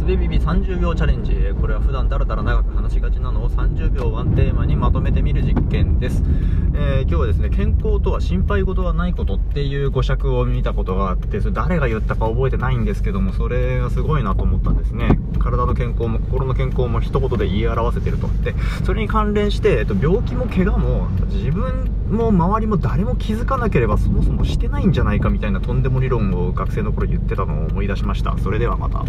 すべビビ30秒チャレンジ。これは普段だらだら長く話しがちなのを30秒ワンテーマにまとめてみる実験です、えー、今日はですね健康とは心配事はないことっていう語尺を見たことがあってそれ誰が言ったか覚えてないんですけどもそれがすごいなと思ったんですね。体の健康も心の健康も一言で言い表せてると。でそれに関連して、えっと、病気も怪我も自分も周りも誰も気づかなければそもそもしてないんじゃないかみたいなとんでも理論を学生の頃言ってたのを思い出しました。それではまた。